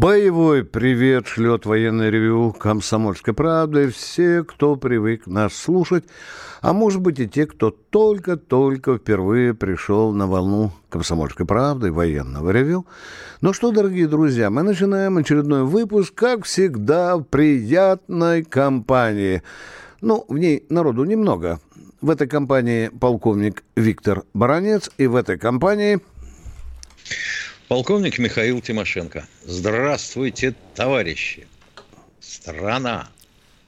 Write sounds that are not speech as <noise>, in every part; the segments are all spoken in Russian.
Боевой привет шлет военное ревю «Комсомольской правды» все, кто привык нас слушать, а может быть и те, кто только-только впервые пришел на волну «Комсомольской правды» военного ревю. Ну что, дорогие друзья, мы начинаем очередной выпуск, как всегда, в приятной компании. Ну, в ней народу немного. В этой компании полковник Виктор Баранец, и в этой компании Полковник Михаил Тимошенко. Здравствуйте, товарищи. Страна.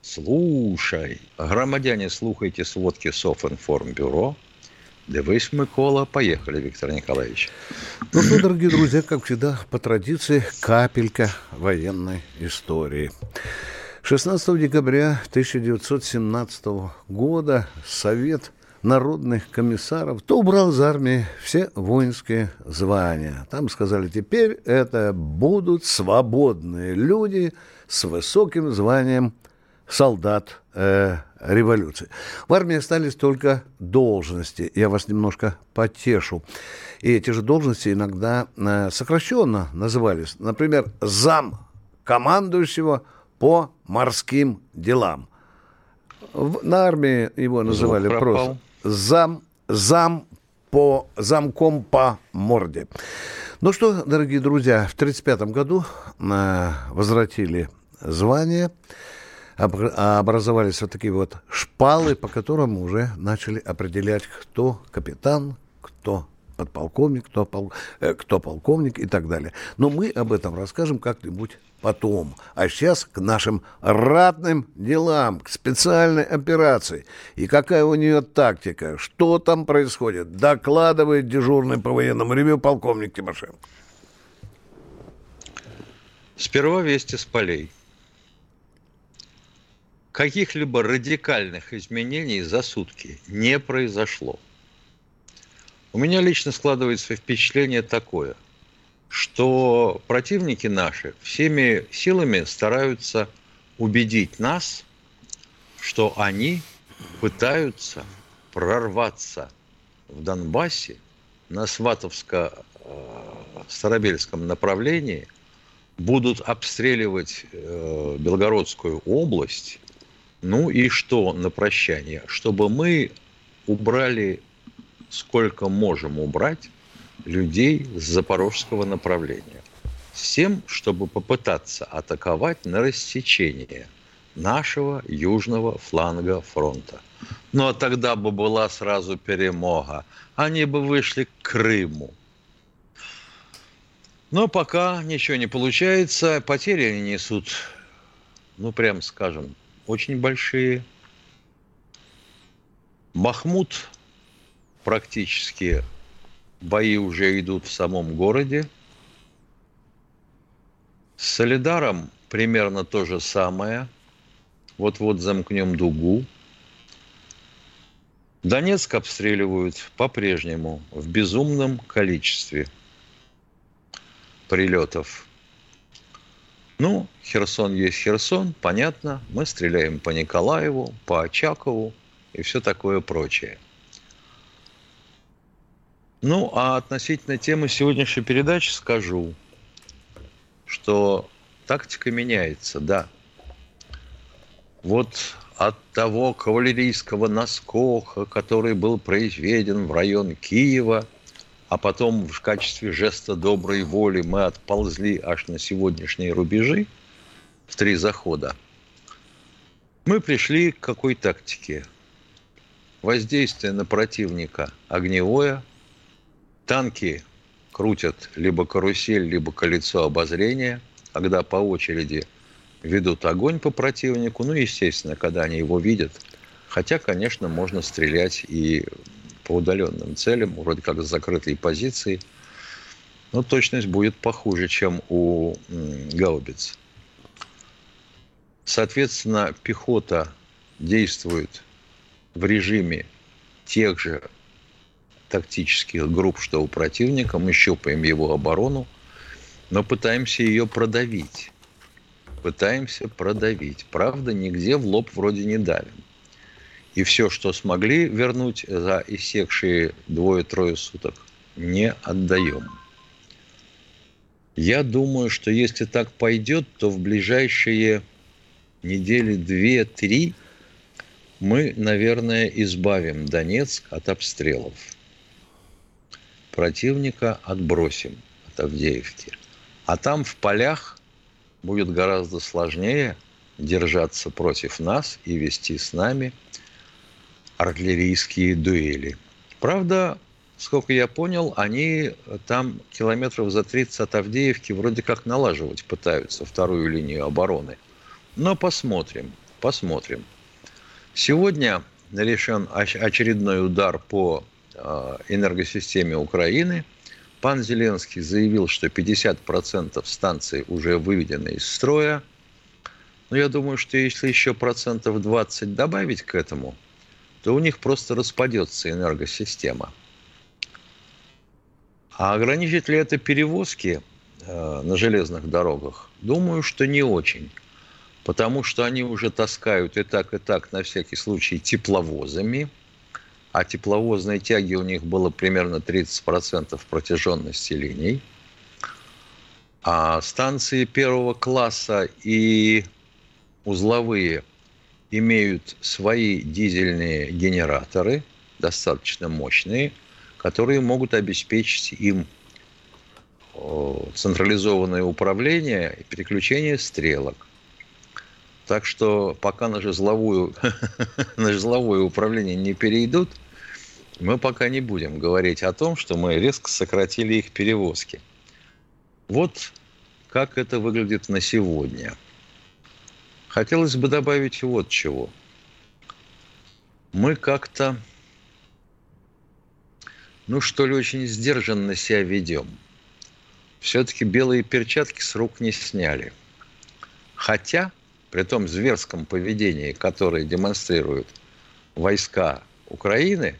Слушай. Громадяне, слухайте сводки Софинформбюро. Дивись, Микола. Поехали, Виктор Николаевич. Ну что, дорогие друзья, как всегда, по традиции, капелька военной истории. 16 декабря 1917 года Совет народных комиссаров, то убрал из армии все воинские звания. Там сказали, теперь это будут свободные люди с высоким званием солдат э, революции. В армии остались только должности. Я вас немножко потешу. И эти же должности иногда э, сокращенно назывались. Например, зам командующего по морским делам. В, на армии его называли просто зам, зам по, замком по морде. Ну что, дорогие друзья, в 1935 году э, возвратили звание, образовались вот такие вот шпалы, по которым уже начали определять, кто капитан, кто подполковник, кто, пол, э, кто полковник и так далее. Но мы об этом расскажем как-нибудь потом. А сейчас к нашим ратным делам, к специальной операции. И какая у нее тактика, что там происходит, докладывает дежурный по военному ревю полковник Тимошенко. Сперва вести с полей. Каких-либо радикальных изменений за сутки не произошло. У меня лично складывается впечатление такое – что противники наши всеми силами стараются убедить нас, что они пытаются прорваться в Донбассе на Сватовско-Старобельском направлении, будут обстреливать э, Белгородскую область, ну и что на прощание? Чтобы мы убрали сколько можем убрать людей с запорожского направления. С тем, чтобы попытаться атаковать на рассечение нашего южного фланга фронта. Ну а тогда бы была сразу перемога. Они бы вышли к Крыму. Но пока ничего не получается. Потери они несут, ну прям скажем, очень большие. Махмуд практически бои уже идут в самом городе. С Солидаром примерно то же самое. Вот-вот замкнем дугу. Донецк обстреливают по-прежнему в безумном количестве прилетов. Ну, Херсон есть Херсон, понятно. Мы стреляем по Николаеву, по Очакову и все такое прочее – ну, а относительно темы сегодняшней передачи скажу, что тактика меняется, да. Вот от того кавалерийского наскока, который был произведен в район Киева, а потом в качестве жеста доброй воли мы отползли аж на сегодняшние рубежи в три захода, мы пришли к какой тактике? Воздействие на противника огневое – Танки крутят либо карусель, либо колесо обозрения, когда по очереди ведут огонь по противнику. Ну, естественно, когда они его видят. Хотя, конечно, можно стрелять и по удаленным целям, вроде как с закрытой позиции. Но точность будет похуже, чем у гаубиц. Соответственно, пехота действует в режиме тех же тактических групп, что у противника. Мы щупаем его оборону, но пытаемся ее продавить. Пытаемся продавить. Правда, нигде в лоб вроде не давим. И все, что смогли вернуть за иссекшие двое-трое суток, не отдаем. Я думаю, что если так пойдет, то в ближайшие недели две-три мы, наверное, избавим Донецк от обстрелов. Противника отбросим от Авдеевки. А там в полях будет гораздо сложнее держаться против нас и вести с нами артиллерийские дуэли. Правда, сколько я понял, они там километров за 30 от Авдеевки вроде как налаживать пытаются вторую линию обороны. Но посмотрим, посмотрим. Сегодня решен очередной удар по энергосистеме Украины. Пан Зеленский заявил, что 50% станций уже выведены из строя. Но я думаю, что если еще процентов 20 добавить к этому, то у них просто распадется энергосистема. А ограничит ли это перевозки э, на железных дорогах? Думаю, что не очень. Потому что они уже таскают и так, и так, на всякий случай, тепловозами. А тепловозной тяги у них было примерно 30% протяженности линий. А станции первого класса и узловые имеют свои дизельные генераторы, достаточно мощные, которые могут обеспечить им централизованное управление и переключение стрелок. Так что пока на жезловую, <laughs> на жезловое управление не перейдут, мы пока не будем говорить о том, что мы резко сократили их перевозки. Вот как это выглядит на сегодня. Хотелось бы добавить вот чего. Мы как-то ну что ли, очень сдержанно себя ведем. Все-таки белые перчатки с рук не сняли. Хотя, при том зверском поведении, которое демонстрируют войска Украины,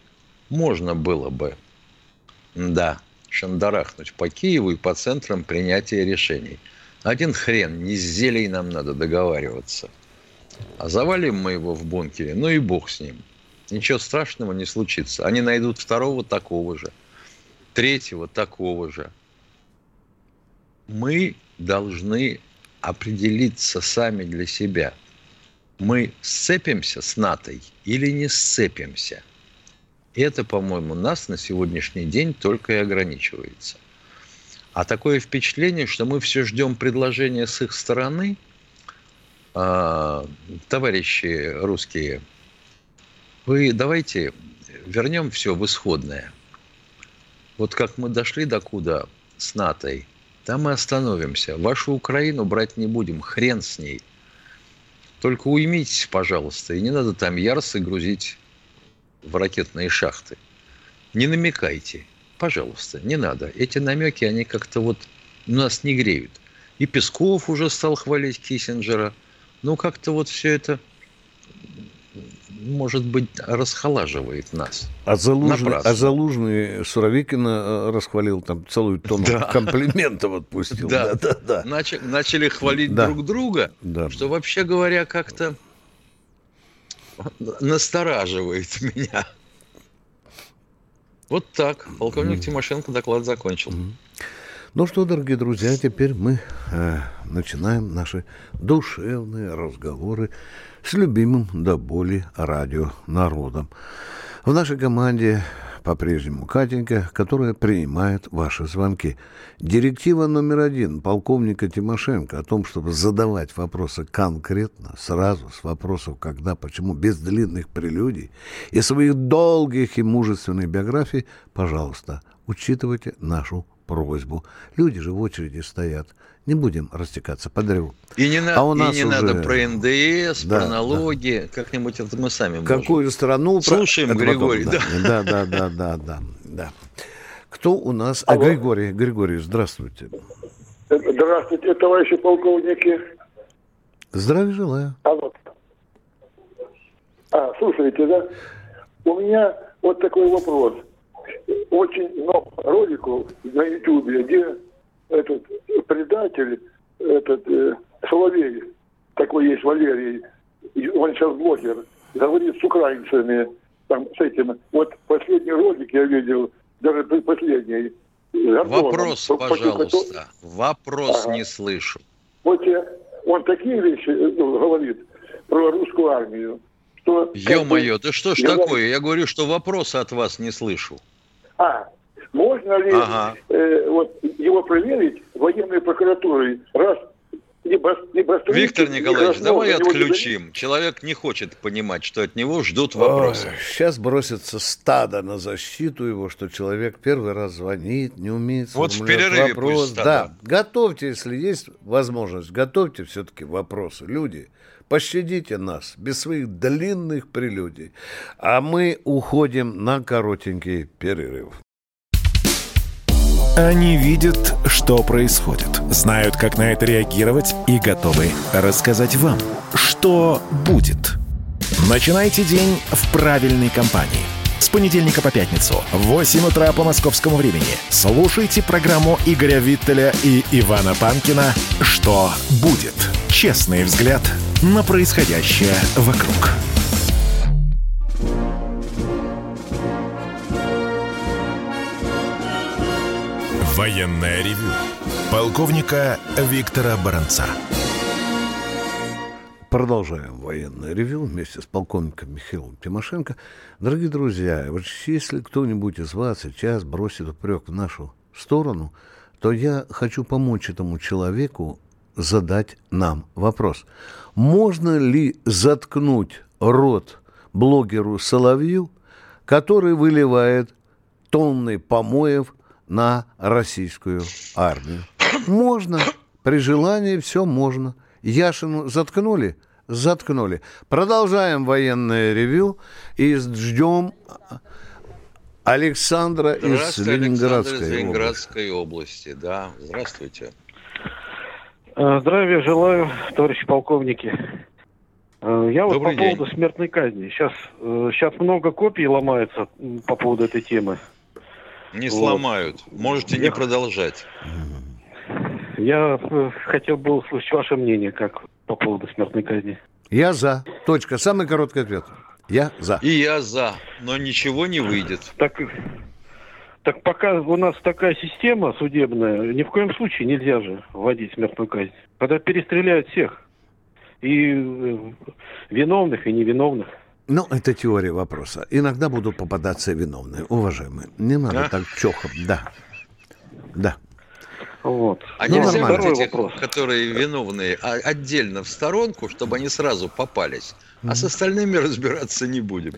можно было бы, да, шандарахнуть по Киеву и по центрам принятия решений. Один хрен, не с зелей нам надо договариваться. А завалим мы его в бункере, ну и бог с ним – Ничего страшного не случится. Они найдут второго такого же, третьего такого же. Мы должны определиться сами для себя. Мы сцепимся с НАТО или не сцепимся. И это, по-моему, нас на сегодняшний день только и ограничивается. А такое впечатление, что мы все ждем предложения с их стороны, а, товарищи русские вы давайте вернем все в исходное. Вот как мы дошли до куда с НАТО, там мы остановимся. Вашу Украину брать не будем, хрен с ней. Только уймитесь, пожалуйста, и не надо там ярсы грузить в ракетные шахты. Не намекайте, пожалуйста, не надо. Эти намеки, они как-то вот нас не греют. И Песков уже стал хвалить Киссинджера. Ну, как-то вот все это может быть, расхолаживает нас. А Залужный, а Залужный Суровикина э, расхвалил, там целую тонну да. комплиментов отпустил. Да, да, да. Начали, хвалить друг друга, что, вообще говоря, как-то настораживает меня. Вот так. Полковник mm. Тимошенко доклад закончил. Mm. Ну что, дорогие друзья, теперь мы э, начинаем наши душевные разговоры с любимым до боли радио народом. В нашей команде по-прежнему Катенька, которая принимает ваши звонки. Директива номер один полковника Тимошенко о том, чтобы задавать вопросы конкретно, сразу, с вопросов когда, почему, без длинных прелюдий и своих долгих и мужественных биографий, пожалуйста, учитывайте нашу просьбу. Люди же в очереди стоят. Не будем растекаться по древу. И не, на, а у нас и не уже... надо про НДС, да, про налоги. Да. Как-нибудь это мы сами можем. Какую страну... Слушаем, про... Григорий. Потом, да. <laughs> да, да, да, да, да, да. Кто у нас? А, Григорий, Григорий, здравствуйте. Здравствуйте, товарищи полковники. Здравия желаю. Алло. А, слушайте, да? У меня вот такой вопрос. Очень много роликов на Ютубе, где этот предатель, этот э, Соловей, такой есть Валерий, он сейчас блогер, говорит с украинцами, там, с этим. Вот последний ролик я видел, даже последний. Гордоном, Вопрос, пожалуйста. Вопрос ага. не слышу. Вот я, он такие вещи ну, говорит про русскую армию, что... Ё-моё, да что ж я такое? Говорю... Я говорю, что вопроса от вас не слышу. А, можно ли ага. э, вот, его проверить военной прокуратурой, раз либо, либо Виктор Николаевич, давай отключим. Не... Человек не хочет понимать, что от него ждут вопросы. Ой, сейчас бросится стадо на защиту его, что человек первый раз звонит, не умеет Вот в перерыве вопрос. Пусть да, готовьте, если есть возможность, готовьте все-таки вопросы. Люди, пощадите нас без своих длинных прелюдий. А мы уходим на коротенький перерыв. Они видят, что происходит, знают, как на это реагировать и готовы рассказать вам, что будет. Начинайте день в правильной компании. С понедельника по пятницу в 8 утра по московскому времени слушайте программу Игоря Виттеля и Ивана Панкина «Что будет?» Честный взгляд на происходящее вокруг. Военное ревю полковника Виктора Баранца. Продолжаем военное ревю вместе с полковником Михаилом Тимошенко. Дорогие друзья, вот если кто-нибудь из вас сейчас бросит упрек в нашу сторону, то я хочу помочь этому человеку задать нам вопрос. Можно ли заткнуть рот блогеру Соловью, который выливает тонны помоев на российскую армию. Можно. При желании все можно. Яшину заткнули? Заткнули. Продолжаем военное ревю и ждем Александра из Ленинградской, Александр из Ленинградской области. области. Да, здравствуйте. Э, здравия желаю, товарищи полковники. Э, я вот по день. поводу смертной казни. Сейчас, сейчас э, много копий ломается по поводу этой темы. Не вот. сломают. Можете я... не продолжать. Я хотел бы услышать ваше мнение, как по поводу смертной казни. Я за. Точка. Самый короткий ответ. Я за. И я за. Но ничего не выйдет. Так, так пока у нас такая система судебная, ни в коем случае нельзя же вводить смертную казнь. Когда перестреляют всех. И э, виновных, и невиновных. Ну, это теория вопроса. Иногда будут попадаться виновные, уважаемые. Не надо а? так чохом. Да. Да. Вот. А ну, нельзя брать этих, вопрос. которые виновные, а отдельно в сторонку, чтобы они сразу попались. А с остальными разбираться не будем.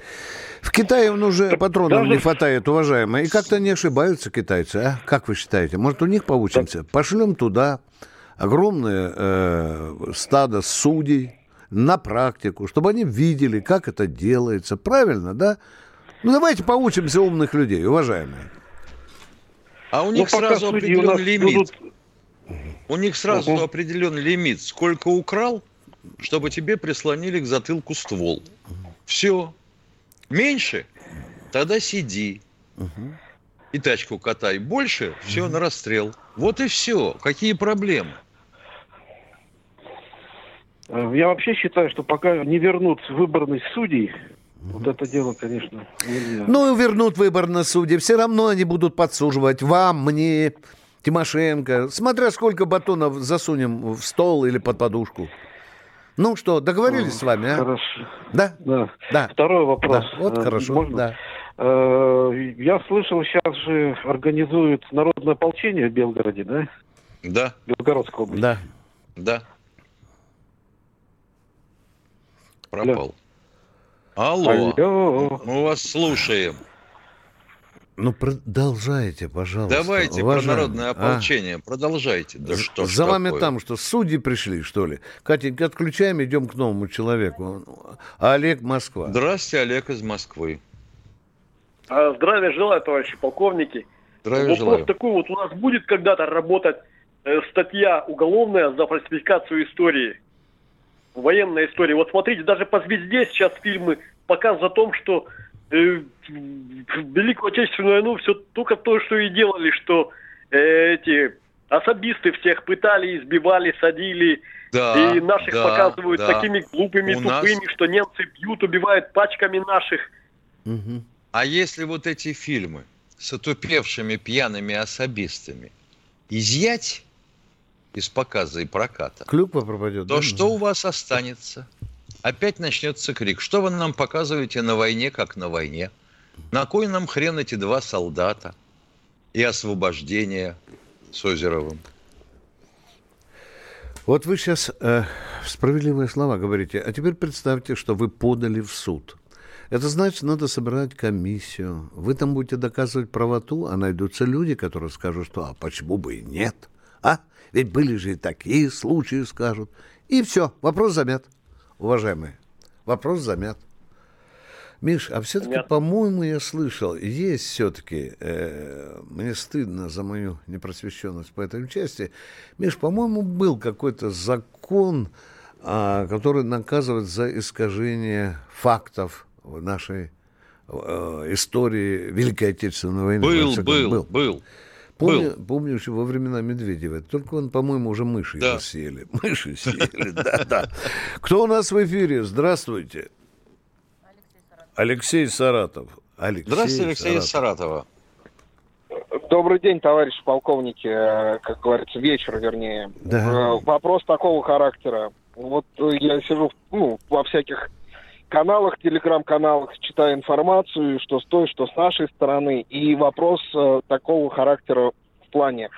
В Китае он уже патронов Даже... не хватает, уважаемые. И как-то не ошибаются китайцы, а? Как вы считаете? Может, у них получимся? Так. Пошлем туда огромное э, стадо судей, на практику, чтобы они видели, как это делается. Правильно, да? Ну, давайте поучимся умных людей, уважаемые. А у них ну, сразу определен лимит. Будут... У них сразу угу. определен лимит, сколько украл, чтобы тебе прислонили к затылку ствол. Все. Меньше, тогда сиди. Угу. И тачку катай. Больше, все, угу. на расстрел. Вот и все. Какие проблемы? Э, я вообще считаю, что пока не вернут выборность судей, вот это дело, конечно, нельзя. Ну, вернут выборность судей. Все равно они будут подсуживать вам, мне, Тимошенко. Смотря сколько батонов засунем в стол или под подушку. Ну что, договорились а, с вами, а? Хорошо. Да? Да. да. Второй вопрос. Да. Вот э, хорошо, Можно? да. Э, я слышал, сейчас же организуют народное ополчение в Белгороде, да? Да. Белгородской области. Да. Да. пропал. Алло. Алло. Мы вас слушаем. Ну, продолжайте, пожалуйста. Давайте уважаемый. про народное а? ополчение. А? Продолжайте. Да что За вами такое? там что, судьи пришли, что ли? Катенька, отключаем, идем к новому человеку. Олег, Москва. Здравствуйте, Олег из Москвы. А, здравия желаю, товарищи полковники. Здравия Вопрос желаю. такой, вот у нас будет когда-то работать э, статья уголовная за фальсификацию истории. военная история. Вот смотрите, даже по звезде сейчас фильмы показывают о том, что Великую Отечественную войну все только то, что и делали, что э, эти особисты всех пытали, избивали, садили. Да, и наших да, показывают да. такими глупыми, У тупыми, нас- что немцы бьют, убивают пачками наших. Мгм. А если вот эти фильмы с отупевшими пьяными особистами изъять из показа и проката, Клюква пропадет. то да? что у вас останется? Опять начнется крик. Что вы нам показываете на войне, как на войне? На кой нам хрен эти два солдата и освобождение с Озеровым? Вот вы сейчас э, справедливые слова говорите, а теперь представьте, что вы подали в суд. Это значит, надо собирать комиссию. Вы там будете доказывать правоту, а найдутся люди, которые скажут, что а почему бы и нет? А? Ведь были же и такие случаи, скажут. И все, вопрос замят, уважаемые. Вопрос замят. Миш, а все-таки, по-моему, я слышал, есть все-таки, э, мне стыдно за мою непросвещенность по этой части, Миш, по-моему, был какой-то закон, а, который наказывает за искажение фактов в нашей э, истории Великой Отечественной войны. Во Был, всяком- был, был. Помню, помню еще во времена Медведева. Только он, по-моему, уже мыши Да. съели. <laughs> Мыши съели, да, да. Кто у нас в эфире? Здравствуйте. Алексей Саратов. Алексей Здравствуйте, Алексей Саратов. Саратова. Добрый день, товарищи полковники, э, как говорится, вечер, вернее. Да. Э, Вопрос такого характера. Вот я сижу ну, во всяких каналах, телеграм-каналах, читаю информацию, что с той, что с нашей стороны. И вопрос э, такого характера в плане.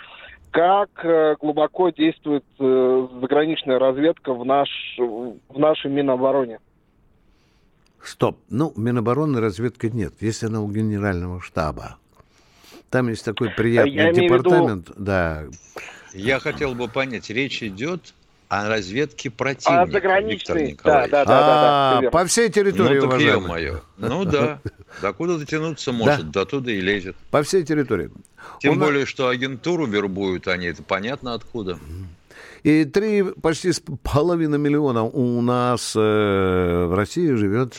Как э, глубоко действует э, заграничная разведка в, наш, в нашей Минобороне? Стоп. Ну, Минобороны разведки нет. Есть она у генерального штаба. Там есть такой приятный Я в виду- департамент. Да. Я хотел бы понять, речь идет о разведке противника, А Виктор заграничный, Николаевич. да, да, да, да, А, по всей территории, ну так ё-моё. Ну да. <laughs> Докуда дотянуться может, до туда и лезет. По всей территории. Тем более, что агентуру вербуют они, это понятно откуда. И три, почти с половиной миллиона у нас э, в России живет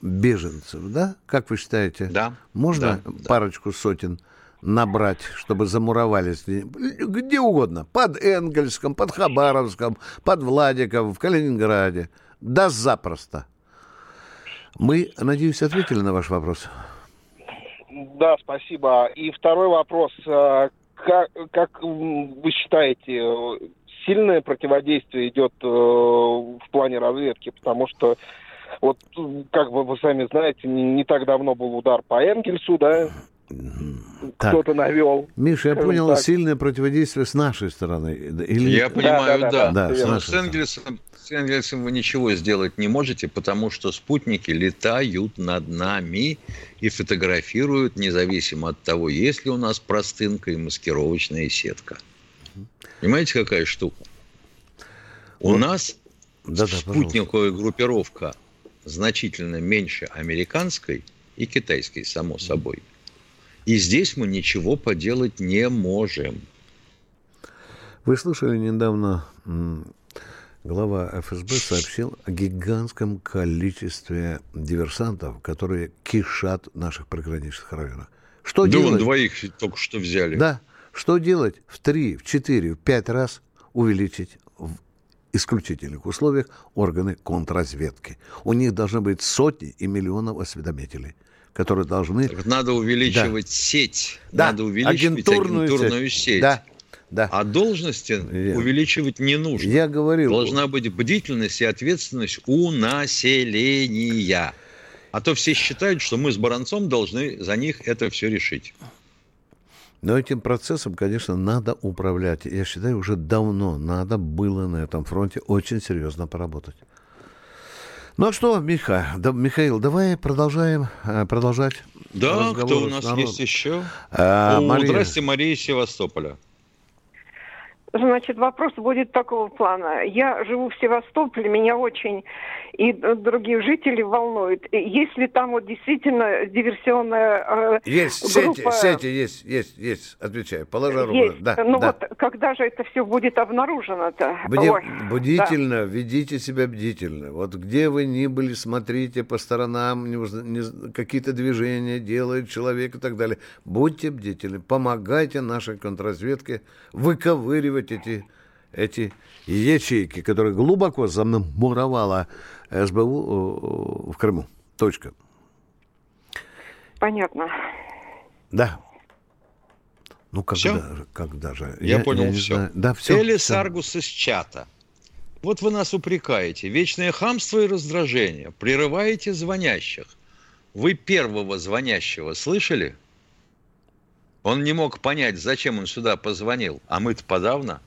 беженцев, да? Как вы считаете? Да. Можно Да, да. парочку сотен набрать, чтобы замуровались где- угодно? Под Энгельском, под Хабаровском, под Владиком, в Калининграде. Да запросто. Мы, надеюсь, ответили на ваш вопрос. Да, спасибо. И второй вопрос. А, Как, как вы считаете, э, сильное противодействие идет э, в плане разведки? Потому что, вот, как бы вы сами знаете, не, не так давно был удар по Энгельсу, да? Кто-то навел. Миша, я понял, так. сильное противодействие с нашей стороны. Или... Я понимаю, да, да. да, всё с верно. Но нашей с Энгельсом, с Энгельсом вы ничего сделать не можете, потому что спутники летают над нами и фотографируют, независимо от того, есть ли у нас простынка и маскировочная сетка. Понимаете, какая штука? У нас Да-да, пожалуйста. спутниковая группировка значительно меньше американской и китайской, само собой. И здесь мы ничего поделать не можем. Вы слышали недавно, глава ФСБ сообщил о гигантском количестве диверсантов, которые кишат наших приграничных районах. Что да делать? двоих только что взяли. Да. Что делать? В три, в четыре, в пять раз увеличить в исключительных условиях органы контрразведки. У них должны быть сотни и миллионов осведомителей, которые должны... Так Надо увеличивать сеть, Да, надо увеличивать агентурную агентурную, сеть. сеть. Да, да. А должности Я- увеличивать не нужно. Я говорил... Должна быть бдительность и ответственность у населения. А то все считают, что мы с Баранцом должны за них это все решить. Но этим процессом, конечно, надо управлять. Я считаю, уже давно надо было на этом фронте очень серьезно поработать. Ну а что, Миха, да, Михаил, давай продолжаем, э, продолжать. Да, кто у нас народом. есть еще? А, О, Мария. Здрасте, Мария Севастополя. Значит, вопрос будет такого плана. Я живу в Севастополе, меня очень и других жителей волнует. Если там вот действительно диверсионная э, Есть, группа... сети, сети, есть, есть, есть, отвечаю, положа руку. Да, ну да. вот когда же это все будет обнаружено-то? Бди... Ой, бдительно, да. ведите себя бдительно. Вот где вы ни были, смотрите по сторонам, не, не, какие-то движения делает человек и так далее. Будьте бдительны, помогайте нашей контрразведке выковыривать эти, эти ячейки, которые глубоко замуровала СБУ в Крыму. Точка. Понятно. Да. Ну, когда, все? когда же? Я, я понял я все. Знаю. Да, все. Элис все. Аргус из чата. Вот вы нас упрекаете. Вечное хамство и раздражение. Прерываете звонящих. Вы первого звонящего слышали? Он не мог понять, зачем он сюда позвонил. А мы-то подавно.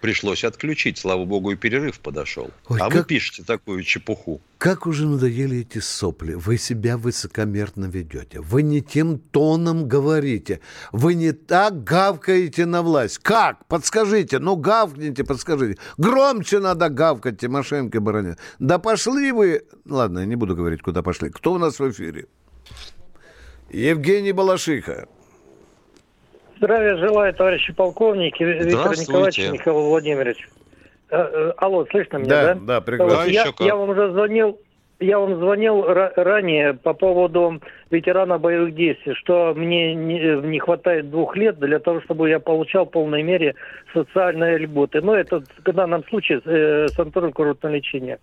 Пришлось отключить, слава богу, и перерыв подошел. Ой, а как... вы пишете такую чепуху. Как уже надоели эти сопли. Вы себя высокомерно ведете. Вы не тем тоном говорите. Вы не так гавкаете на власть. Как? Подскажите. Ну, гавкните, подскажите. Громче надо гавкать, Тимошенко и Да пошли вы... Ладно, я не буду говорить, куда пошли. Кто у нас в эфире? Евгений Балашиха. Здравия желаю, товарищи полковники, Виктор Николаевич, Михаил Владимирович. Э, э, алло, слышно меня, да? Да, да прекрасно. Вот, я, я вам уже звонил, я вам звонил ранее по поводу ветерана боевых действий, что мне не, не хватает двух лет для того, чтобы я получал в полной мере социальные льготы. Но это в данном случае э, санаторно-курортное лечение.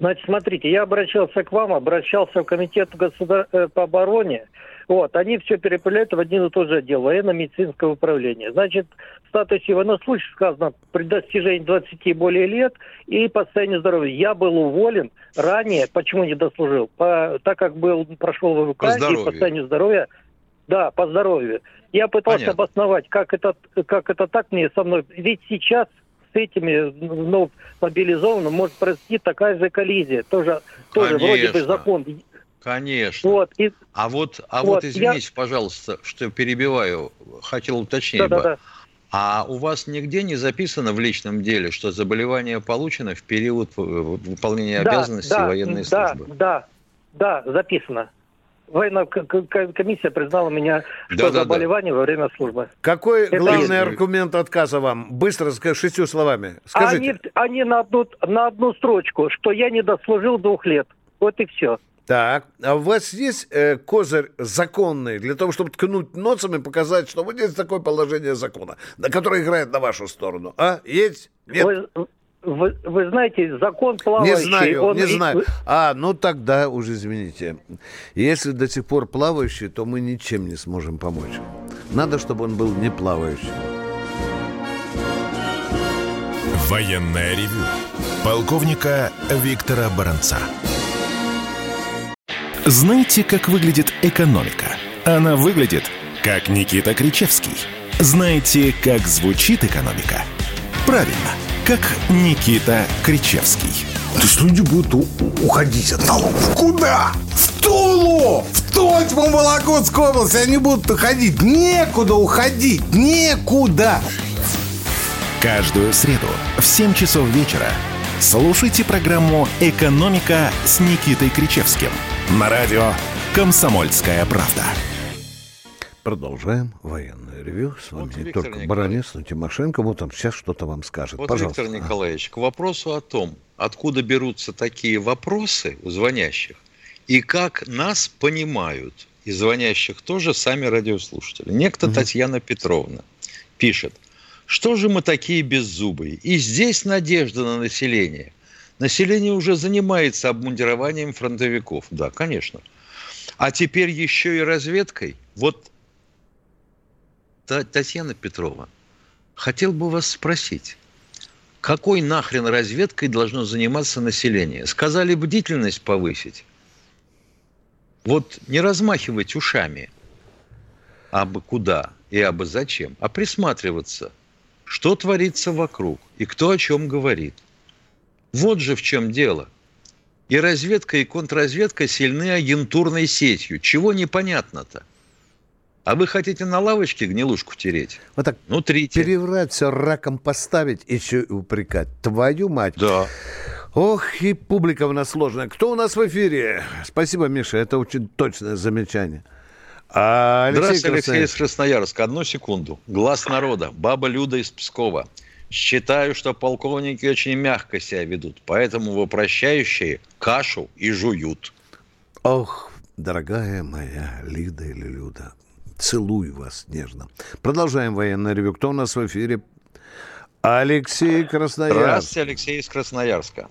Значит, смотрите, я обращался к вам, обращался в комитет государ... Э, по обороне, вот, они все переправляют в один и тот же отдел, военно-медицинского управления. Значит, в статусе военнослужащих сказано при достижении 20 и более лет и по состоянию здоровья. Я был уволен ранее, почему не дослужил? По, так как был, прошел ВВК по и по состоянию здоровья, да, по здоровью. Я пытался Понятно. обосновать, как это, как это так мне со мной. Ведь сейчас с этими ну, мобилизованными может произойти такая же коллизия. Тоже, тоже вроде бы закон Конечно. Вот, и, а вот, а вот, вот извините, я... пожалуйста, что перебиваю, хотел уточнить да, бы. Да, да. А у вас нигде не записано в личном деле, что заболевание получено в период выполнения да, обязанностей да, военной да, службы? Да, да, записано. Военная комиссия признала меня, что да, заболевание да, да. во время службы. Какой Это главный есть. аргумент отказа вам? Быстро, шестью словами. Скажите. Они, они на, одну, на одну строчку, что я не дослужил двух лет. Вот и все. Так, а у вас есть э, козырь законный для того, чтобы ткнуть носом и показать, что вот есть такое положение закона, на которое играет на вашу сторону? А? Есть? Нет? Вы, вы, вы знаете, закон плавающий... Не знаю, он... не знаю. А, ну тогда уже извините. Если до сих пор плавающий, то мы ничем не сможем помочь. Надо, чтобы он был не плавающий. Военная ревю. Полковника Виктора Баранца. Знаете, как выглядит экономика? Она выглядит, как Никита Кричевский. Знаете, как звучит экономика? Правильно, как Никита Кричевский. То есть люди будут уходить от налогов. Куда? В Тулу! В Тотьму, Вологодскую область они будут уходить. Некуда уходить, некуда. Каждую среду в 7 часов вечера слушайте программу «Экономика» с Никитой Кричевским – на радио «Комсомольская правда». Продолжаем военное ревю. С вами вот, не Виктор только Баранец, но Тимошенко. Вот он сейчас что-то вам скажет. Вот, Пожалуйста. Виктор Николаевич, к вопросу о том, откуда берутся такие вопросы у звонящих, и как нас понимают, и звонящих тоже сами радиослушатели. Некто угу. Татьяна Петровна пишет, что же мы такие беззубые? И здесь надежда на население. Население уже занимается обмундированием фронтовиков. Да, конечно. А теперь еще и разведкой. Вот, Татьяна Петрова, хотел бы вас спросить, какой нахрен разведкой должно заниматься население? Сказали бдительность повысить. Вот не размахивать ушами, абы куда и абы зачем, а присматриваться, что творится вокруг и кто о чем говорит. Вот же в чем дело. И разведка, и контрразведка сильны агентурной сетью. Чего непонятно-то? А вы хотите на лавочке гнилушку тереть? Вот так Ну, трите. переврать, все раком поставить и еще и упрекать. Твою мать. Да. Ох, и публика у нас сложная. Кто у нас в эфире? Спасибо, Миша, это очень точное замечание. А Алексей Здравствуйте, Алексей Красноярский. из Красноярска. Одну секунду. Глаз народа. Баба Люда из Пскова. Считаю, что полковники очень мягко себя ведут, поэтому вопрощающие кашу и жуют. Ох, дорогая моя Лида или Люда, целую вас нежно. Продолжаем военное ревю. Кто у нас в эфире? Алексей Красноярск. Здравствуйте, Алексей из Красноярска.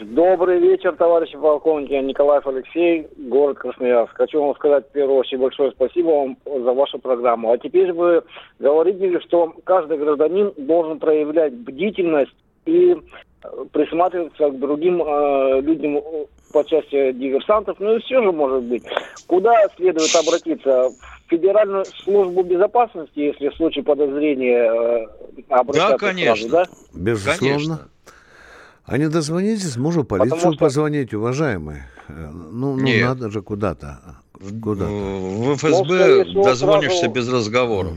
Добрый вечер, товарищи полковники. Я Николаев Алексей, город Красноярск. Хочу вам сказать, в первую очередь, большое спасибо вам за вашу программу. А теперь вы говорите, что каждый гражданин должен проявлять бдительность и э, присматриваться к другим э, людям по части диверсантов. Ну и все же, может быть, куда следует обратиться? В Федеральную службу безопасности, если в случае подозрения э, обращаться сразу, конечно. да? Безусловно. Конечно. А не дозвонитесь, мужу полицию Потому что- позвонить, уважаемые. Э, Ну, ну Нет. надо же куда-то. Куда-то. В ФСБ Ну, скорее всего, дозвонишься сразу- без разговоров.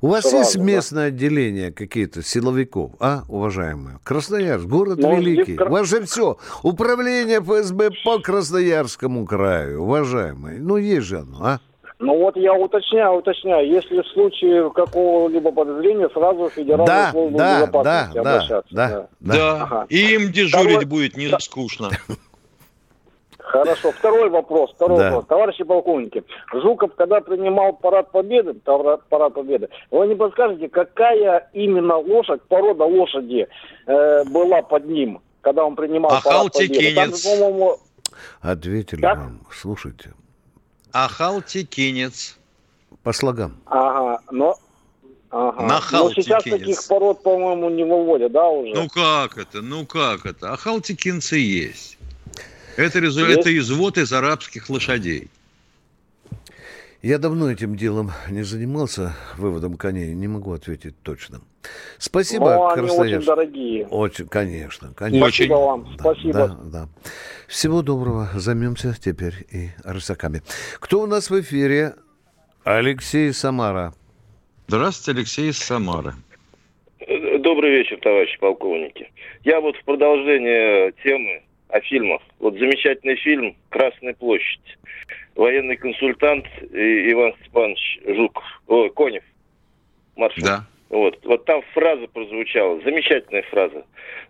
У вас Сразу, есть да. местное отделение какие-то силовиков, а, уважаемые? Красноярск, город Ну, великий. здесь Кра- У вас же все. Управление ФСБ по Красноярскому краю, уважаемые. Ну, есть же оно, а? Ну вот я уточняю, уточняю. Если в случае какого-либо подозрения, сразу Федеральную Да, службу да, да, безопасности да, обращаться. да, Да. да. Ага. И им дежурить Второй- будет не скучно. Хорошо. Второй вопрос. Второй Да. вопрос. Товарищи полковники, Жуков, когда принимал парад победы, парад победы, вы не подскажете, какая именно лошадь, порода лошади э, была под ним, когда он принимал парад победы? Там, по-моему, Ответили Так? вам. Слушайте, Ахалтекинец. по слогам. ага, но... Ага. Нахал Но сейчас текинец. таких пород, по-моему, не выводят, да, уже? Ну как это? Ну как это? Ахалтекинцы есть. Это, резу- Есть? это извод из арабских лошадей. Я давно этим делом не занимался, выводом коней, не могу ответить точно. Спасибо, Но они очень дорогие. Очень, конечно, конечно. Очень. Спасибо вам. Да, Спасибо. Да, да. Всего доброго. Займемся теперь и рысаками. Кто у нас в эфире? Алексей Самара. Здравствуйте, Алексей из Самары. Добрый вечер, товарищи полковники. Я вот в продолжение темы о фильмах. Вот замечательный фильм «Красная площадь». Военный консультант Иван Степанович Жуков, ой, Конев, маршал. Да. Вот, вот там фраза прозвучала, замечательная фраза.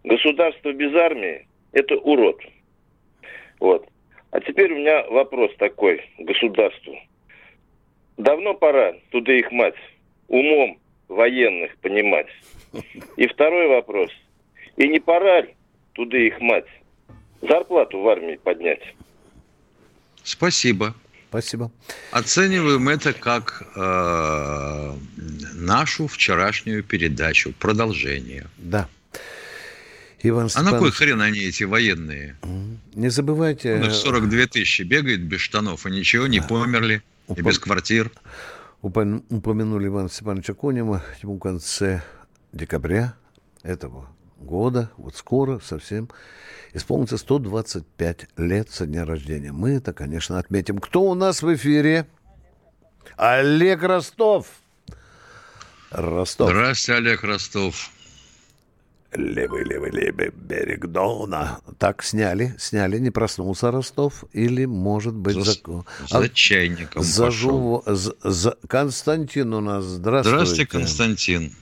Государство без армии – это урод. Вот. А теперь у меня вопрос такой государству. Давно пора, туда их мать, умом военных понимать. И второй вопрос. И не пора ли, туда их мать, зарплату в армии поднять? Спасибо. Спасибо. Оцениваем это как э, нашу вчерашнюю передачу, продолжение. Да. Иван А на кой Степанович, хрен они, эти военные? не забывайте... Ну, 42 тысячи бегает без штанов, и ничего, не померли, и Упом- без квартир. Упомя- Упомянули Ивана Степановича Конева. Ему в конце декабря этого года, вот скоро совсем, исполнится 125 лет со дня рождения. Мы это, конечно, отметим. Кто у нас в эфире? Олег Ростов. Ростов. Здравствуйте, Олег Ростов. Левый, левый, левый берег Дона. Так сняли, сняли, не проснулся Ростов. Или, может быть, За, за... за А, чайником пошел. зажу... за- за- Константин у нас. Здравствуйте. Здравствуйте, Константин.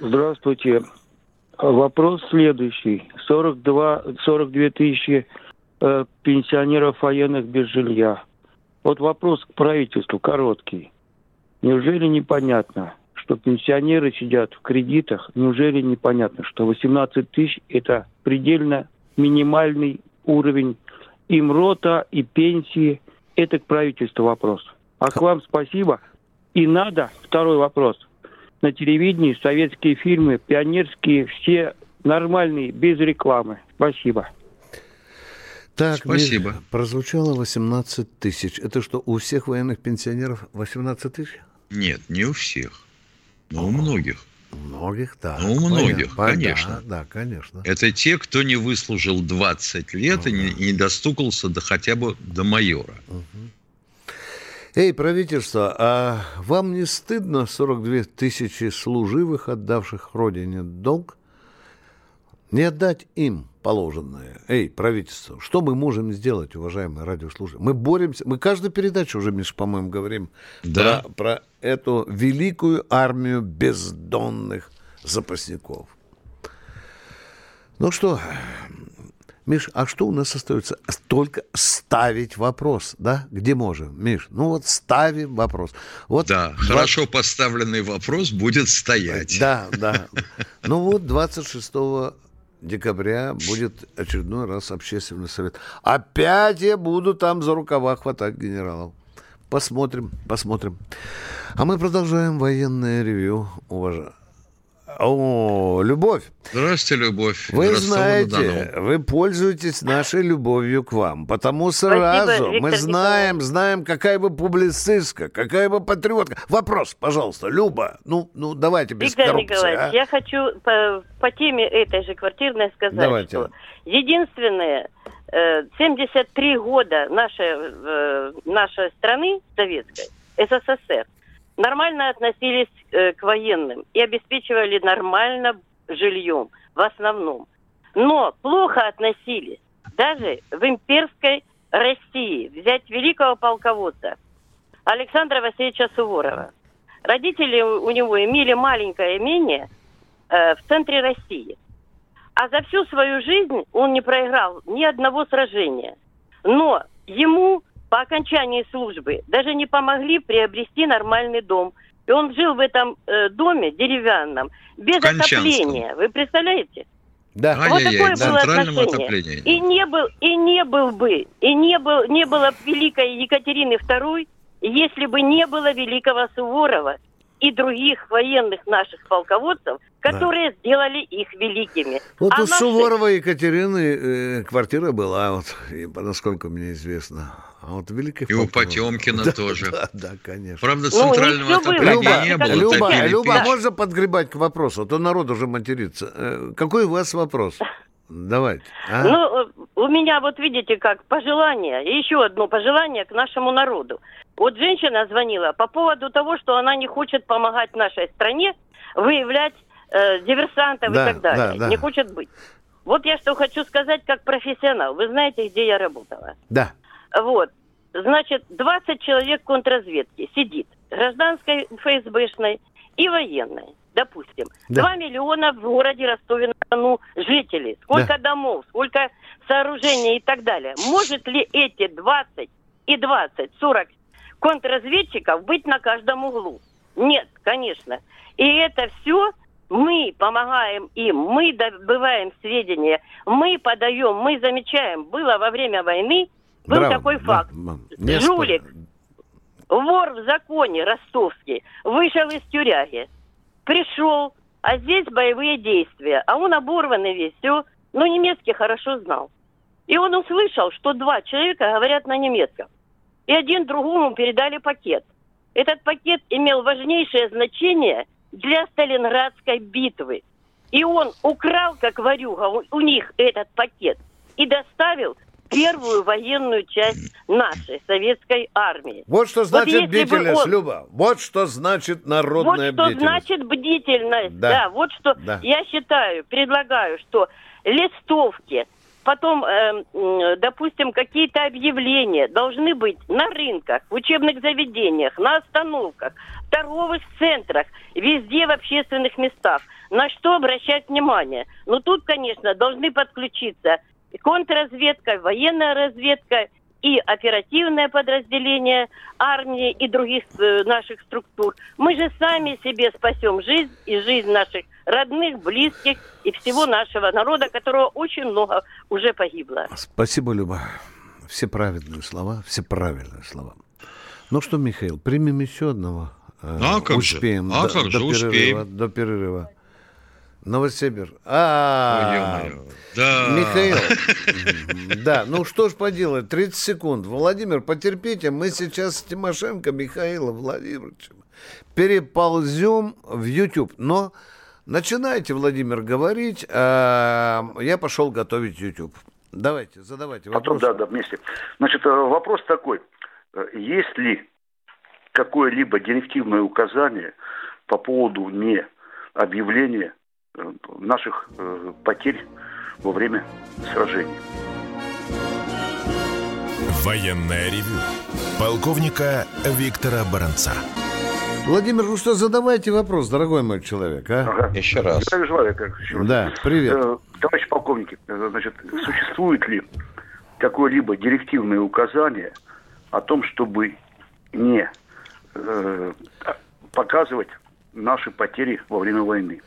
Здравствуйте. Вопрос следующий. 42, 42 тысячи э, пенсионеров военных без жилья. Вот вопрос к правительству короткий. Неужели непонятно, что пенсионеры сидят в кредитах? Неужели непонятно, что 18 тысяч – это предельно минимальный уровень им рота и пенсии? Это к правительству вопрос. А к вам спасибо. И надо, второй вопрос – на телевидении советские фильмы, пионерские, все нормальные, без рекламы. Спасибо. Так, Спасибо. Прозвучало 18 тысяч. Это что, у всех военных пенсионеров 18 тысяч? Нет, не у всех, но у многих. У многих, да. Ну, у многих, Понятно. конечно. Да, да, конечно. Это те, кто не выслужил 20 лет и не, не достукался до хотя бы до майора. Эй, правительство, а вам не стыдно 42 тысячи служивых, отдавших Родине долг, не отдать им положенное. Эй, правительство, что мы можем сделать, уважаемые радиослушатели? Мы боремся, мы каждую передачу уже, Миша, по-моему, говорим Да. про, про эту великую армию бездонных запасников. Ну что, Миш, а что у нас остается? Только ставить вопрос, да? Где можем, Миш? Ну вот ставим вопрос. Вот Да, два- хорошо поставленный вопрос будет стоять. Да, да. Ну вот 26 декабря будет очередной раз общественный совет. Опять я буду там за рукава хватать генералов. Посмотрим, посмотрим. А мы продолжаем военное ревью, уважаемые. О, Любовь, Здравствуйте, Любовь. вы знаете, вы пользуетесь нашей любовью к вам, потому сразу мы Виктор знаем, знаем, какая вы публицистка, какая вы патриотка. Вопрос, пожалуйста, Люба, ну, ну давайте без Виктор коррупции. Николаевич, а. я хочу по, по теме этой же квартирной сказать, Давайте. что единственное, э, 73 года нашей, э, нашей страны советской, СССР, нормально относились э, к военным и обеспечивали нормально жильем в основном. Но плохо относились даже в имперской России. Взять великого полководца Александра Васильевича Суворова. Родители у него имели маленькое имение э, в центре России. А за всю свою жизнь он не проиграл ни одного сражения. Но ему по окончании службы даже не помогли приобрести нормальный дом. И он жил в этом э, доме деревянном, без отопления. Вы представляете? Да. Вот Ай-яй-яй, такое было отношение. отоплении. И не был, и не был бы, и не был, не было великой Екатерины II, если бы не было великого Суворова и других военных наших полководцев, которые сделали их великими. Вот А у наши- Суворова Екатерины э, квартира была, вот, и, насколько мне известно. А вот великих И у Потемкина Да, тоже. Да, да, конечно. Правда, Ну, центрального было, отопления не было. Люба, топили Люба, печь. можно подгребать к вопросу? А то народ уже матерится. Э, Какой у вас вопрос? Давайте. а? Ну, э, у меня вот видите как пожелание, и еще одно пожелание к нашему народу. Вот женщина звонила по поводу того, что она не хочет помогать нашей стране выявлять э, диверсантов Да, и так далее. да, да. Не хочет быть. Вот я что хочу сказать как профессионал. Вы знаете, где я работала? Да. Вот. Значит, 20 человек контрразведки сидит. Гражданской ФСБшной и военной. Допустим. Да. 2 миллиона в городе Ростове-на-Дону жителей. Сколько домов, сколько сооружений и так далее. Может ли эти 20 и 20, 40 контрразведчиков быть на каждом углу? Нет, конечно. И это все мы помогаем им, мы добываем сведения, мы подаем, мы замечаем. Было во время войны, был Браво, такой факт. не Жулик, вор в законе ростовский, вышел из тюряги, пришел, а здесь боевые действия, а он оборванный весь, все, но немецкий хорошо знал. И он услышал, что два человека говорят на немецком. И один другому передали пакет. Этот пакет имел важнейшее значение для Сталинградской битвы. И он украл, как варюга, у, них этот пакет и доставил первую военную часть нашей советской армии. Вот что Вот значит бы бдительность, он- Люба. Вот что значит народная вот что бдительность. значит бдительность. Да. Да. вот что Да. я считаю, предлагаю, что листовки, потом, м, допустим, какие-то объявления должны быть на рынках, в учебных заведениях, на остановках, в торговых центрах, везде в общественных местах. На что обращать внимание? Ну, тут, конечно, должны подключиться контрразведка, военная разведка и оперативное подразделение армии и других э, наших структур. Мы же сами себе спасем жизнь и жизнь наших родных, близких и всего нашего народа, которого очень много уже погибло. Спасибо, Люба. Все правильные слова, все правильные слова. Ну что, Михаил, примем еще одного. Э, А как же? успеем А до, как же, до перерыва, успеем. До перерыва. Новосибир. А, ё-моё. Да. Михаил. <laughs> Да, ну что ж поделать, 30 секунд. Владимир, потерпите, мы сейчас с Тимошенко Михаилом Владимировичем переползем в YouTube. Но начинайте, Владимир, говорить, а я пошел готовить YouTube. Давайте, задавайте Потом, вопрос. да, да, вместе. Значит, э, вопрос такой. Э, Есть ли какое-либо директивное указание по поводу не объявления наших э, потерь во время сражений. Военное ревю полковника Виктора Баранца. Владимир, ну что, задавайте вопрос, дорогой мой человек, а? Ага. Еще раз. Здравия желаю, как еще раз. Да, привет. Э, Товарищ полковник, э, значит, существует ли какое-либо директивное указание о том, чтобы не э, показывать наши потери во время войны?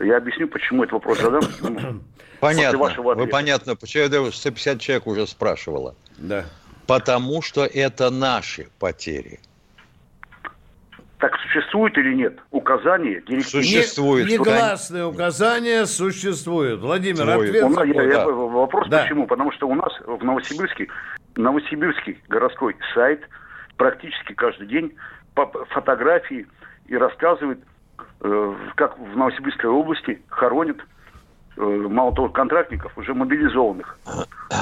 Я объясню, почему этот вопрос задам. <coughs> ну, Понятно. вашего Вы понятно, почему я думаю, 150 человек уже спрашивало. Да. Потому что это наши потери. Так существует или нет указание директивное? Существует. Не- Негласные указания существуют. Владимир, Существует. ответ У нас- я- я- да. вопрос Да. почему? Потому что у нас в Новосибирске Новосибирский городской сайт практически каждый день по фотографии и рассказывает, как в Новосибирской области хоронят э, мало того контрактников, уже мобилизованных.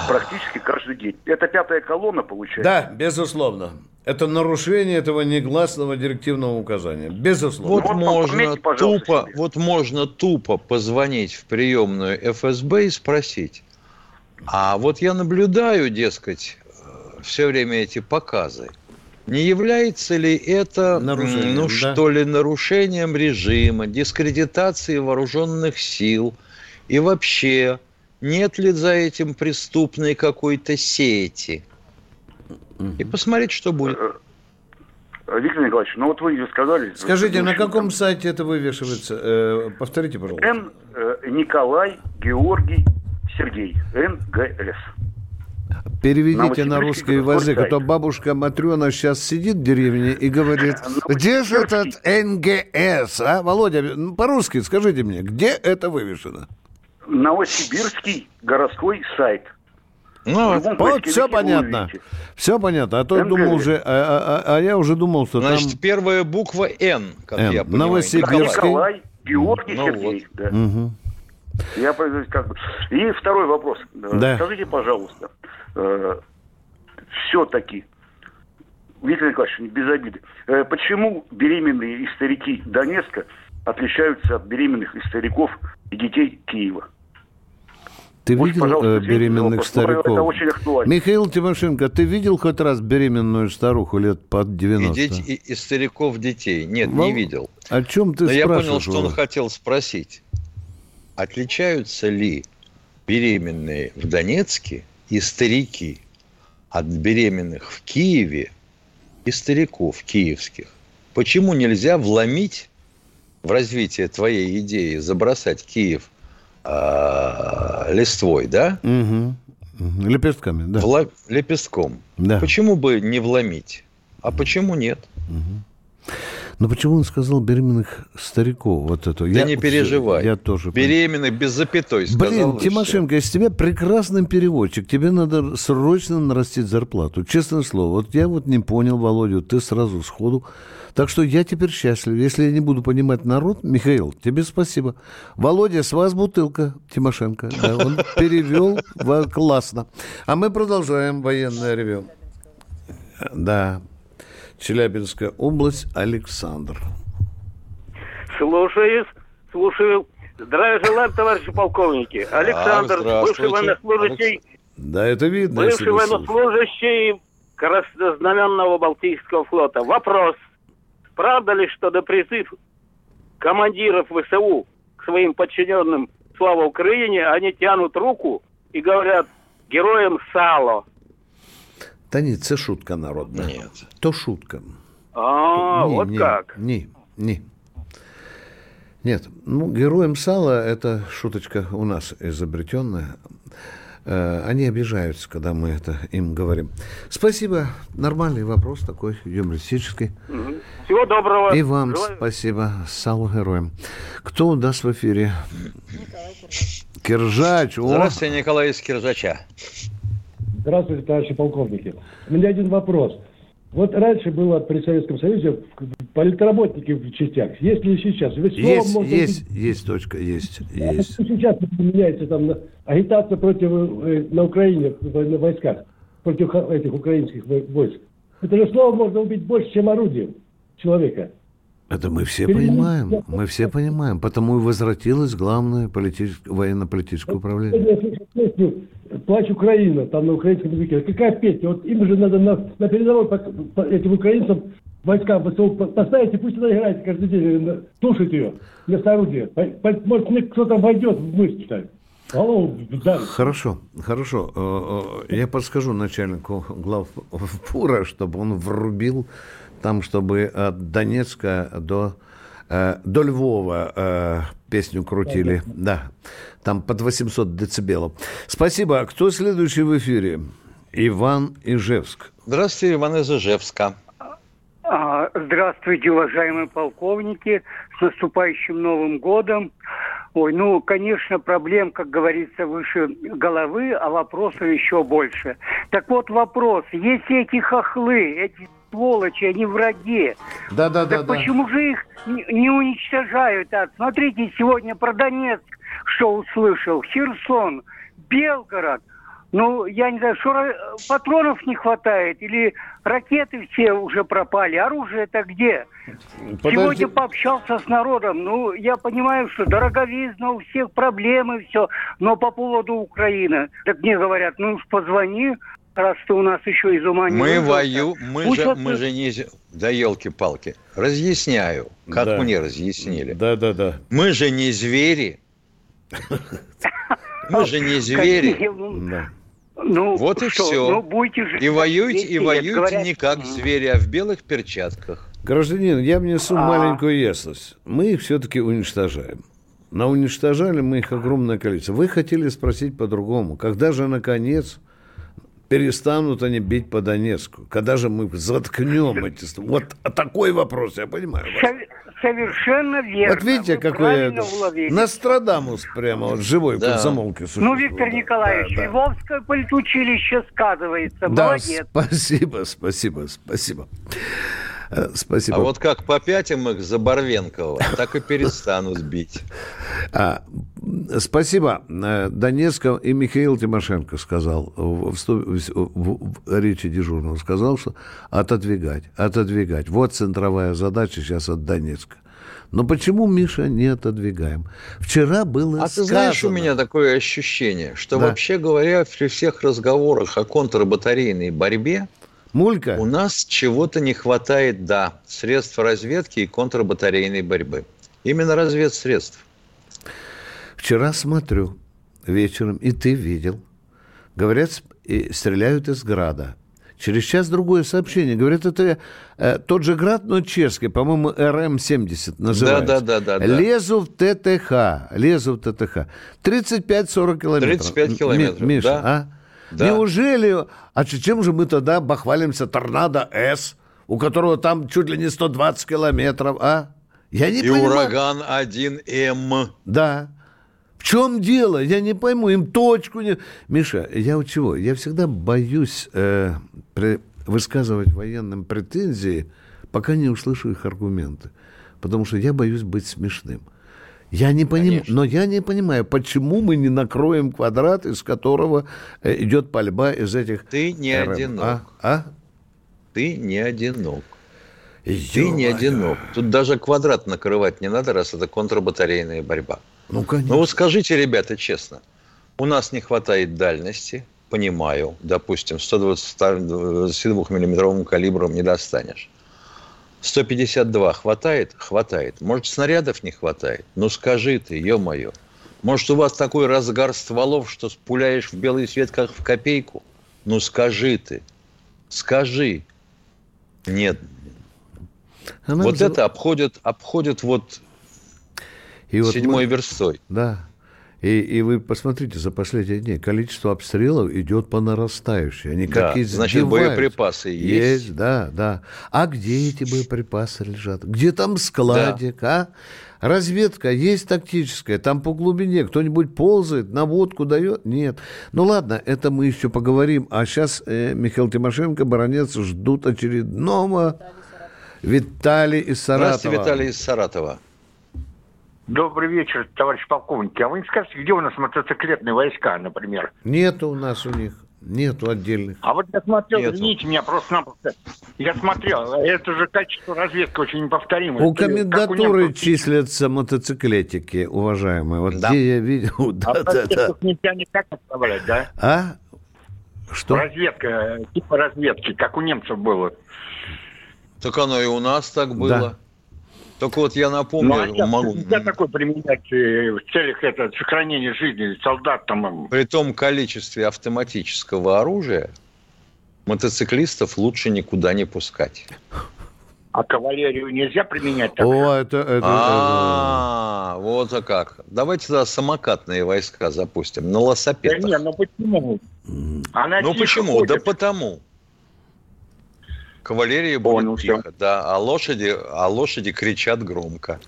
Практически каждый день. Это пятая колонна получается. Да, безусловно. Это нарушение этого негласного директивного указания. Безусловно. Вот Вот можно тупо, себе. вот можно тупо позвонить в приемную ФСБ и спросить. А вот я наблюдаю, дескать, все время эти показы. Не является ли это, Нарушением, ну да. что ли, нарушением режима, дискредитацией вооруженных сил? И вообще, нет ли за этим преступной какой-то сети? И посмотреть, что будет. Э, Виктор Николаевич, ну вот вы сказали... Скажите, на каком сайте это вывешивается? Э, повторите, пожалуйста. Н. э, Николай Георгий Сергей. НГС. Переведите на Новосибирский русский язык, а то бабушка Матрена сейчас сидит в деревне и говорит, где же этот НГС, а? Володя, ну, по-русски скажите мне, где это вывешено? Новосибирский городской сайт. Ну, Вот, все понятно. увидите. Все понятно. А то я думал уже, а, а- а я уже думал, что Значит, там... первая буква Н, как Н. я понимаю. Новосибирск. Да, Сибирский. Николай Георгий Ну Сергей. да. Мгм. Я как бы. И второй вопрос. Э, Да. Скажите, пожалуйста, все-таки, Виктор Николаевич, не без обиды, э, почему беременные и старики Донецка отличаются от беременных и стариков и детей Киева? Ты Вот, видел э, беременных вопрос. Ну, стариков? Это очень актуально. Михаил Тимошенко, ты видел хоть раз беременную старуху лет под И, 90? дети- и- и стариков детей. Нет, Вол- не видел. О чем ты Но я спрашиваешь? понял, что он хотел спросить. Отличаются ли беременные в Донецке и старики от беременных в Киеве и стариков киевских? Почему нельзя вломить в развитие твоей идеи, забросать Киев а, листвой, да? Мгм. Лепестками, да. Вла- лепестком. Да. Почему бы не вломить? А почему нет? Но почему он сказал беременных стариков? Вот это. Да не переживай. Я тоже. Беременный без запятой сказал. Блин. Тимошенко, из тебя прекрасный переводчик. Тебе надо срочно нарастить зарплату. Честное слово. Вот я вот не понял, Володю, ты сразу сходу. Так что я теперь счастлив. Если я не буду понимать народ, Михаил, тебе спасибо. Володя, с вас бутылка, Тимошенко. Да, он перевел классно. А мы продолжаем военное ревю. Да. Челябинская область, Александр. Слушаюсь, слушаю. Здравия желаю, товарищи полковники. Александр, бывший здравствуйте. военнослужащий, Да, это видно. бывший военнослужащий Краснознаменного Балтийского флота. Вопрос. Правда ли, что до призыв командиров ВСУ к своим подчиненным «Слава Украине» они тянут руку и говорят «Героям сало». Та ні, це шутка народна. Нет. То шутка. А, Ні, вот ні, как. Ні, ні. Нет, ну, героям сала – это шуточка у нас изобретенная. Э, Они обижаются, когда мы это им говорим. Спасибо. Нормальный вопрос такой, юмористический. Мгм. Всего доброго. И вам Желаю- спасибо. Салу героям. Кто у нас в эфире? Киржач. О, Здравствуйте, Николай из Киржача. Здравствуйте, товарищи полковники. У меня один вопрос. Вот раньше было при Советском Союзе политработники в частях. Есть ли сейчас? Ведь есть, может есть, есть точка, есть, А есть. сейчас меняется там агитация против э, на Украине на войсках против этих украинских вой- войск. Это же слово можно убить больше, чем орудием человека. Это мы все понимаем, мы все понимаем. Потому и возвратилось главное политическое, военно-политическое управление. «Плачь Украина», там на украинском языке. Какая песня? Вот им же надо на, на передовой по, по этим украинцам войска ВСУ поставить, и пусть она играет каждый день. Слушать ее вместо орудия. Может, мне кто-то войдет в мысль, так. Хорошо, хорошо. Э, э, я подскажу начальнику главпура, чтобы он врубил там, чтобы от Донецка до, э, до Львова песню крутили. Да, там под 800 децибелов. Спасибо. Кто следующий в эфире? Иван Ижевск. Здравствуйте, Иван из Ижевска. А, здравствуйте, уважаемые полковники. С наступающим Новым годом. Ой, ну, конечно, проблем, как говорится, выше головы, а вопросов еще больше. Так вот вопрос. Если эти хохлы, эти сволочи, они враги. Да, да, да. Почему же их не уничтожают? А, смотрите, сегодня про Донецк что услышал. Херсон, Белгород – ну, я не знаю, что патронов не хватает, или ракеты все уже пропали, оружие-то где? Подожди. Сегодня пообщался с народом, ну, я понимаю, что дороговизна, у всех проблемы, все, но по поводу Украины, так мне говорят, ну уж позвони, раз ты у нас еще из ума не Мы вою, мы же, мы же не... Да елки-палки. Разъясняю, как да. мне разъяснили. Да, да, да. Мы же не звери. Мы же не звери. Ну, вот и что? все. Ну, будете же и воюете, и воюете говорят... не как звери, а в белых перчатках. Гражданин, я внесу а... маленькую ясность. Мы их все-таки уничтожаем. Но уничтожали мы их огромное количество. Вы хотели спросить по-другому. Когда же, наконец, перестанут они бить по Донецку? Когда же мы заткнем эти... Вот такой вопрос, я понимаю. Вас. Совершенно верно. Вот видите, какой Нострадамус прямо, вот живой да. комсомолки Ну, Виктор Николаевич, да, да. Львовское политучилище сказывается. Да, Молодец. спасибо, спасибо, спасибо. Э, спасибо. А вот как попятим их за Барвенкова, так и перестанут <laughs> бить. А, спасибо. Э, Донецка и Михаил Тимошенко сказал в, в, в, в речи дежурного, сказал, что отодвигать, отодвигать. Вот центровая задача сейчас от Донецка. Но почему, Миша, не отодвигаем? Вчера было А сказано... ты знаешь, у меня такое ощущение, что да. вообще говоря, при всех разговорах о контрбатарейной борьбе, Мулька? У нас чего-то не хватает, да, средств разведки и контрбатарейной борьбы. Именно разведсредств. Вчера смотрю вечером, и ты видел. Говорят, стреляют из града. Через час другое сообщение. Говорят, это э, тот же град, но чешский, по-моему, РМ-70 называется. Да, да, да, да. Лезу в ТТХ. Лезу в ТТХ. 35-40 километров. 35 километров, Миша, да. а? Да. Неужели... А чем же мы тогда бахвалимся торнадо С, у которого там чуть ли не 120 километров, а? Я не И понимаю. ураган 1М. Да. В чем дело? Я не пойму. Им точку не... Миша, я у чего? Я всегда боюсь э, при... высказывать военным претензии, пока не услышу их аргументы. Потому что я боюсь быть смешным. Я не понимаю, но я не понимаю, почему мы не накроем квадрат, из которого э, идет пальба из этих... Ты не РМ. одинок. А? а? Ты не одинок. Ё Ты не одинок. Тут даже квадрат накрывать не надо, раз это контрбатарейная борьба. Ну, конечно. Ну, вот скажите, ребята, честно, у нас не хватает дальности, понимаю, допустим, 122-миллиметровым калибром не достанешь. 152 хватает? Хватает. Может, снарядов не хватает? Ну, скажи ты, ё-моё. Может, у вас такой разгар стволов, что спуляешь в белый свет, как в копейку? Ну, скажи ты. Скажи. Нет. Она вот взяла... это обходит, обходит вот, и вот седьмой мы... верстой. Да. И, и вы посмотрите, за последние дни количество обстрелов идет по нарастающей. Они да, как значит, боеприпасы есть. Есть, да, да. А где эти боеприпасы лежат? Где там складик, да. а? Разведка есть тактическая, там по глубине кто-нибудь ползает, наводку дает? Нет. Ну ладно, это мы еще поговорим. А сейчас э, Михаил Тимошенко, баронец, ждут очередного Виталий из Саратова. Здравствуйте, Виталий из Саратова. Добрый вечер, товарищ полковник. А вы не скажете, где у нас мотоциклетные войска, например? Нет у нас у них. Нету отдельных. А вот я смотрел, Нету. извините меня, просто-напросто. Я смотрел, это же качество разведки очень неповторимое. У комендатуры немцев. числятся мотоциклетики, уважаемые. Вот Да. где я видел... Да, <laughs> А да, да. нельзя никак отправлять, да? А? Что? Разведка, типа разведки, как у немцев было. Так оно и у нас так было. Да. Только вот я Ну, а напомню, сейчас могу, нельзя такое применять э, в целях это, сохранения жизни солдат там. м, при том количестве автоматического оружия мотоциклистов лучше никуда не пускать. А кавалерию нельзя применять так? О, это... это- А, вот а как. Давайте тогда самокатные войска запустим на Да лосопедах. не, ну почему? Она Ну почему? ходит. Да потому. Кавалерия будет тихо, да, а лошади, а лошади кричат громко.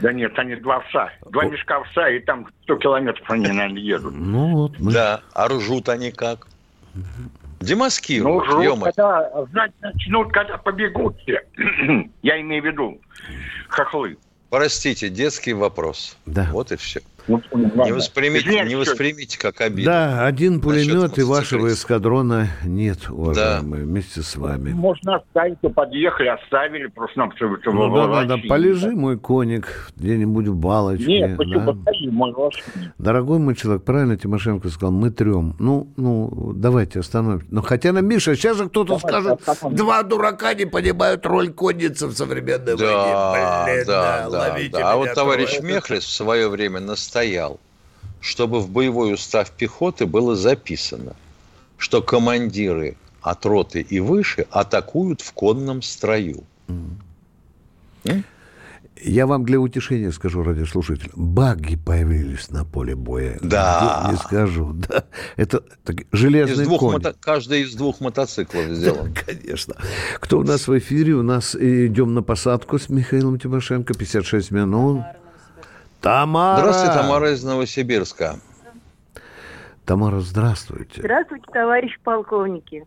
Да нет, они два овса. Два мешка овса, и там 100 километров они, наверное, едут. Ну вот. Да, а ржут они как? Ну, Демаскируют, жрут, ё-моё. когда, знать начнут, когда побегут все. <clears throat> Я имею в виду хохлы. Простите, детский вопрос. Да. Вот и все. Ну, Не воспримите, не воспримите как обиду. Да, один пулемет и вашего эскадрона нет, уважаемые, вместе с вами. Можно оставить, то подъехали, оставили, просто нам все Ну да, да, да, полежи, мой коник, где-нибудь в балочке. Нет, почему да. мой. Дорогой мой человек, правильно Тимошенко сказал, мы трем. Ну, ну, давайте остановимся. Ну, хотя на Миша, сейчас же кто-то скажет, два дурака не понимают роль конницы в современной Да, войне. Блин, да, да, ловите да. А вот товарищ трое. Мехлис в свое время настоял, чтобы в боевой устав пехоты было записано, что командиры от роты и выше атакуют в конном строю. Я вам для утешения скажу, радиослушатель, баги появились на поле боя. Да. Не, не скажу, да. Это так, железный Из двух конь. мото- Каждый из двух мотоциклов сделан. Конечно. Кто у нас в эфире? У нас идем на посадку с Михаилом Тимошенко. 56 минут. Тамара. Здравствуйте, Тамара из Новосибирска. Тамара, здравствуйте. Здравствуйте, товарищ полковники.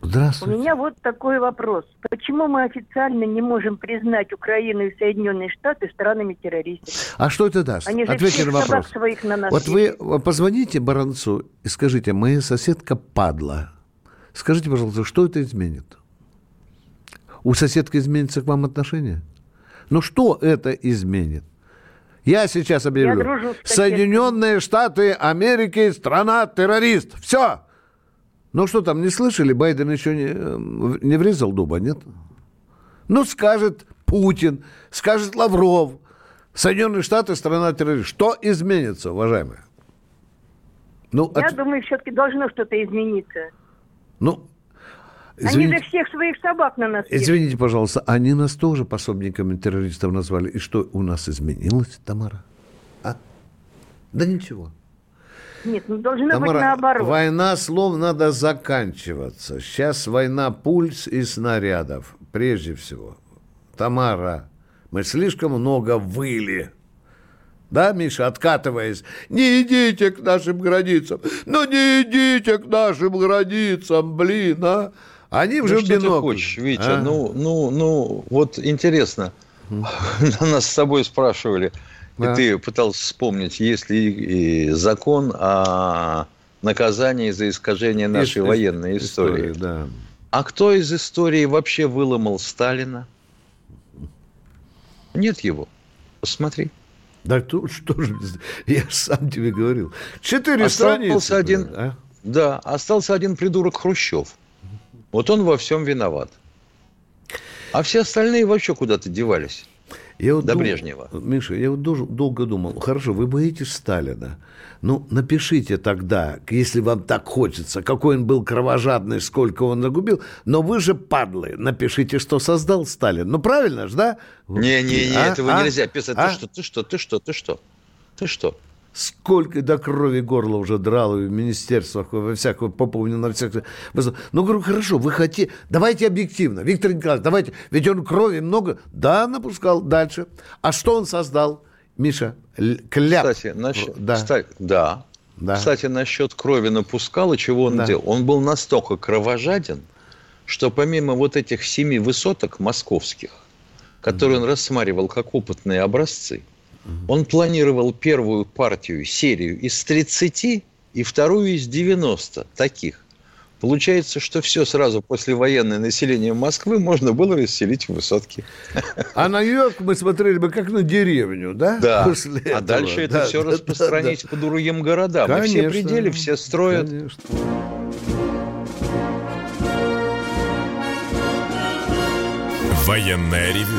У Здравствуйте. меня вот такой вопрос. Почему мы официально не можем признать Украину и Соединенные Штаты странами-террористами? А что это даст? Они же Ответьте на вопрос. собак своих на нас Вот вы позвоните Баранцу и скажите, моя соседка падла. Скажите, пожалуйста, что это изменит? У соседки изменится к вам отношение? Ну что это изменит? Я сейчас объявлю. дружу с Соединенные Штаты Америки страна-террорист. Все. Ну что там, не слышали? Байден еще не, э, не врезал дуба, нет? Ну, скажет Путин, скажет Лавров. Соединенные Штаты страна-террорист. Что изменится, уважаемые? Ну, Я от- думаю, все-таки должно что-то измениться. ну, Они извините, же всех своих собак на нас извините, пожалуйста, они нас тоже пособниками террористов назвали. И что у нас изменилось, Тамара? А? Да ничего. Нет, ну должно быть Тамара, наоборот. война слов надо заканчиваться. Сейчас война пульс и снарядов, прежде всего. Тамара, мы слишком много выли. Да, Миша, откатываясь. Не идите к нашим границам. Ну не идите к нашим границам, блин, а. Они Ну, уже в что ты бинокль. хочешь, Витя? А? Ну, ну, ну, вот интересно. <laughs> Нас с тобой спрашивали, Да. и ты пытался вспомнить, есть ли закон о наказании за искажение нашей военной ис- истории. истории, да. А кто из истории вообще выломал Сталина? Нет его. Посмотри. Да тут что же, <laughs> я сам тебе говорил. Четыре Остался страницы. один, а? да, остался один придурок Хрущев. Вот он во всем виноват. А все остальные вообще куда-то девались. Я вот До дум- Брежнева. Миша, я вот дол- долго думал, хорошо, вы боитесь Сталина. Ну, напишите тогда, если вам так хочется, какой он был кровожадный, сколько он загубил. Но вы же падлы, напишите, что создал Сталин. Ну, правильно же, да? Не-не-не, А? этого А? нельзя писать. А? Ты что, ты что, ты что, ты что? Ты что? Сколько до крови горла уже драл и в министерствах, во всякого, попомню, на всяких... Ну, говорю, хорошо, вы хотите... Давайте объективно. Виктор Николаевич, давайте. Ведь он крови много. Да, напускал. Дальше. А что он создал? Миша, кляп. Кстати, насчет, Да. кстати, да. Да. Кстати, насчет крови напускал, и чего он Да. делал? Он был настолько кровожаден, что помимо вот этих семи высоток московских, которые он рассматривал как опытные образцы, он планировал первую партию, серию из 30 и вторую из 90 таких. Получается, что все сразу после военное население Москвы можно было расселить в высотки. А на Нью-Йорк мы смотрели бы как на деревню, да? Да. После а этого. дальше это Да, все да, распространить да, по другим городам. и все Конечно. пределы все строят. Конечно. Военное ревю